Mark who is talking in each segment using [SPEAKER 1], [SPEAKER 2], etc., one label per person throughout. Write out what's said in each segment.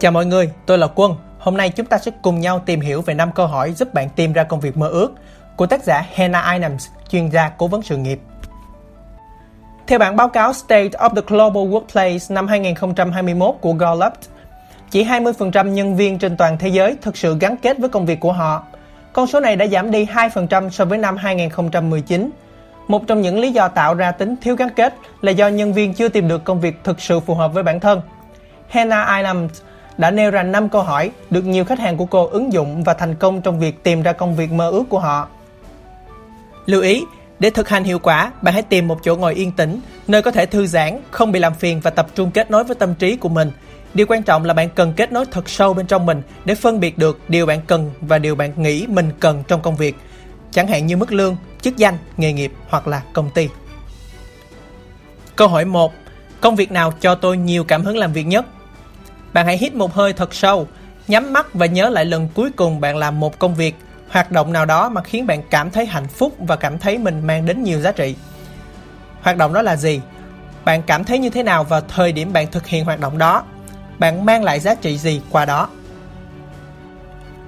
[SPEAKER 1] Chào mọi người, tôi là Quân. Hôm nay chúng ta sẽ cùng nhau tìm hiểu về 5 câu hỏi giúp bạn tìm ra công việc mơ ước của tác giả Hannah Inams, chuyên gia cố vấn sự nghiệp. Theo bản báo cáo State of the Global Workplace năm 2021 của Gallup, chỉ 20% nhân viên trên toàn thế giới thực sự gắn kết với công việc của họ. Con số này đã giảm đi 2% so với năm 2019. Một trong những lý do tạo ra tính thiếu gắn kết là do nhân viên chưa tìm được công việc thực sự phù hợp với bản thân. Hannah items đã nêu ra 5 câu hỏi được nhiều khách hàng của cô ứng dụng và thành công trong việc tìm ra công việc mơ ước của họ. Lưu ý, để thực hành hiệu quả, bạn hãy tìm một chỗ ngồi yên tĩnh, nơi có thể thư giãn, không bị làm phiền và tập trung kết nối với tâm trí của mình. Điều quan trọng là bạn cần kết nối thật sâu bên trong mình để phân biệt được điều bạn cần và điều bạn nghĩ mình cần trong công việc, chẳng hạn như mức lương, chức danh, nghề nghiệp hoặc là công ty. Câu hỏi 1. Công việc nào cho tôi nhiều cảm hứng làm việc nhất? Bạn hãy hít một hơi thật sâu, nhắm mắt và nhớ lại lần cuối cùng bạn làm một công việc, hoạt động nào đó mà khiến bạn cảm thấy hạnh phúc và cảm thấy mình mang đến nhiều giá trị. Hoạt động đó là gì? Bạn cảm thấy như thế nào vào thời điểm bạn thực hiện hoạt động đó? Bạn mang lại giá trị gì qua đó?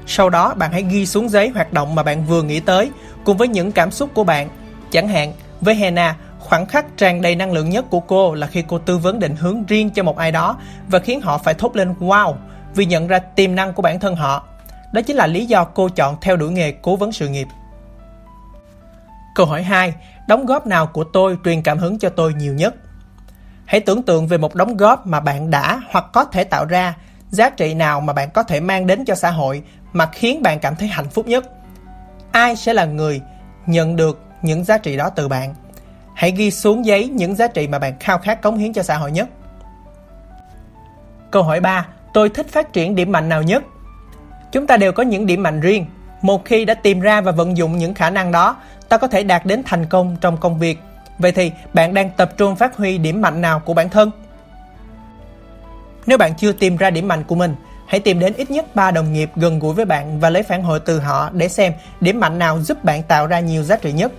[SPEAKER 1] Sau đó bạn hãy ghi xuống giấy hoạt động mà bạn vừa nghĩ tới cùng với những cảm xúc của bạn. Chẳng hạn, với Hena, khoảnh khắc tràn đầy năng lượng nhất của cô là khi cô tư vấn định hướng riêng cho một ai đó và khiến họ phải thốt lên wow vì nhận ra tiềm năng của bản thân họ. Đó chính là lý do cô chọn theo đuổi nghề cố vấn sự nghiệp. Câu hỏi 2. Đóng góp nào của tôi truyền cảm hứng cho tôi nhiều nhất? Hãy tưởng tượng về một đóng góp mà bạn đã hoặc có thể tạo ra, giá trị nào mà bạn có thể mang đến cho xã hội mà khiến bạn cảm thấy hạnh phúc nhất. Ai sẽ là người nhận được những giá trị đó từ bạn? Hãy ghi xuống giấy những giá trị mà bạn khao khát cống hiến cho xã hội nhất. Câu hỏi 3. Tôi thích phát triển điểm mạnh nào nhất? Chúng ta đều có những điểm mạnh riêng. Một khi đã tìm ra và vận dụng những khả năng đó, ta có thể đạt đến thành công trong công việc. Vậy thì bạn đang tập trung phát huy điểm mạnh nào của bản thân? Nếu bạn chưa tìm ra điểm mạnh của mình, hãy tìm đến ít nhất 3 đồng nghiệp gần gũi với bạn và lấy phản hồi từ họ để xem điểm mạnh nào giúp bạn tạo ra nhiều giá trị nhất.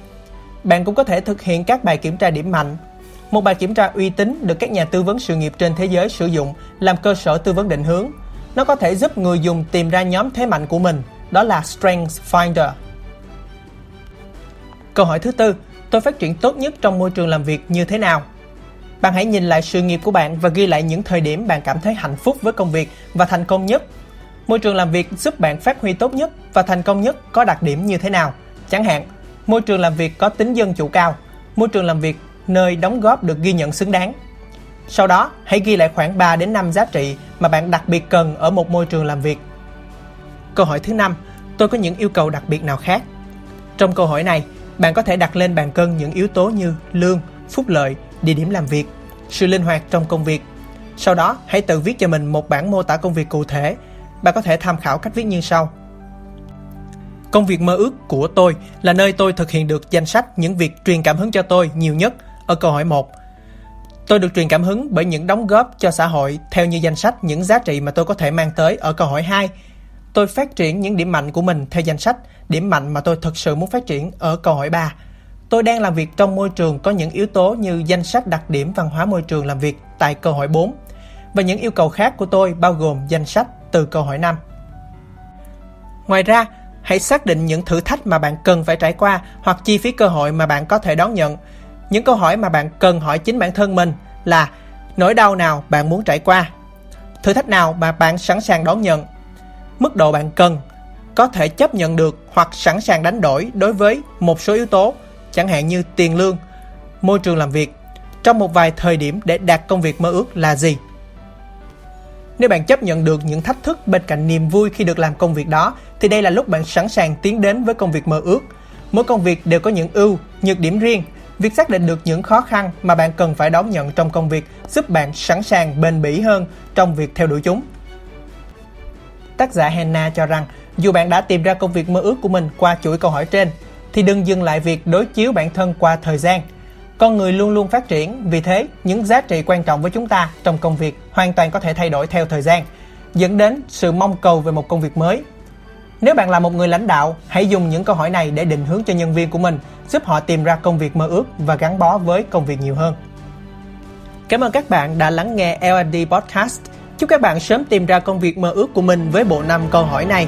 [SPEAKER 1] Bạn cũng có thể thực hiện các bài kiểm tra điểm mạnh. Một bài kiểm tra uy tín được các nhà tư vấn sự nghiệp trên thế giới sử dụng làm cơ sở tư vấn định hướng. Nó có thể giúp người dùng tìm ra nhóm thế mạnh của mình, đó là Strengths Finder. Câu hỏi thứ tư, tôi phát triển tốt nhất trong môi trường làm việc như thế nào? Bạn hãy nhìn lại sự nghiệp của bạn và ghi lại những thời điểm bạn cảm thấy hạnh phúc với công việc và thành công nhất. Môi trường làm việc giúp bạn phát huy tốt nhất và thành công nhất có đặc điểm như thế nào? Chẳng hạn, môi trường làm việc có tính dân chủ cao, môi trường làm việc nơi đóng góp được ghi nhận xứng đáng. Sau đó, hãy ghi lại khoảng 3 đến 5 giá trị mà bạn đặc biệt cần ở một môi trường làm việc. Câu hỏi thứ năm, tôi có những yêu cầu đặc biệt nào khác? Trong câu hỏi này, bạn có thể đặt lên bàn cân những yếu tố như lương, phúc lợi, địa điểm làm việc, sự linh hoạt trong công việc. Sau đó, hãy tự viết cho mình một bản mô tả công việc cụ thể. Bạn có thể tham khảo cách viết như sau. Công việc mơ ước của tôi là nơi tôi thực hiện được danh sách những việc truyền cảm hứng cho tôi nhiều nhất ở câu hỏi 1. Tôi được truyền cảm hứng bởi những đóng góp cho xã hội theo như danh sách những giá trị mà tôi có thể mang tới ở câu hỏi 2. Tôi phát triển những điểm mạnh của mình theo danh sách điểm mạnh mà tôi thực sự muốn phát triển ở câu hỏi 3. Tôi đang làm việc trong môi trường có những yếu tố như danh sách đặc điểm văn hóa môi trường làm việc tại câu hỏi 4. Và những yêu cầu khác của tôi bao gồm danh sách từ câu hỏi 5. Ngoài ra, hãy xác định những thử thách mà bạn cần phải trải qua hoặc chi phí cơ hội mà bạn có thể đón nhận. Những câu hỏi mà bạn cần hỏi chính bản thân mình là nỗi đau nào bạn muốn trải qua, thử thách nào mà bạn sẵn sàng đón nhận, mức độ bạn cần, có thể chấp nhận được hoặc sẵn sàng đánh đổi đối với một số yếu tố, chẳng hạn như tiền lương, môi trường làm việc, trong một vài thời điểm để đạt công việc mơ ước là gì. Nếu bạn chấp nhận được những thách thức bên cạnh niềm vui khi được làm công việc đó, thì đây là lúc bạn sẵn sàng tiến đến với công việc mơ ước. Mỗi công việc đều có những ưu, nhược điểm riêng. Việc xác định được những khó khăn mà bạn cần phải đón nhận trong công việc giúp bạn sẵn sàng bền bỉ hơn trong việc theo đuổi chúng. Tác giả Henna cho rằng dù bạn đã tìm ra công việc mơ ước của mình qua chuỗi câu hỏi trên, thì đừng dừng lại việc đối chiếu bản thân qua thời gian – con người luôn luôn phát triển, vì thế những giá trị quan trọng với chúng ta trong công việc hoàn toàn có thể thay đổi theo thời gian, dẫn đến sự mong cầu về một công việc mới. Nếu bạn là một người lãnh đạo, hãy dùng những câu hỏi này để định hướng cho nhân viên của mình, giúp họ tìm ra công việc mơ ước và gắn bó với công việc nhiều hơn. Cảm ơn các bạn đã lắng nghe L&D Podcast. Chúc các bạn sớm tìm ra công việc mơ ước của mình với bộ năm câu hỏi này.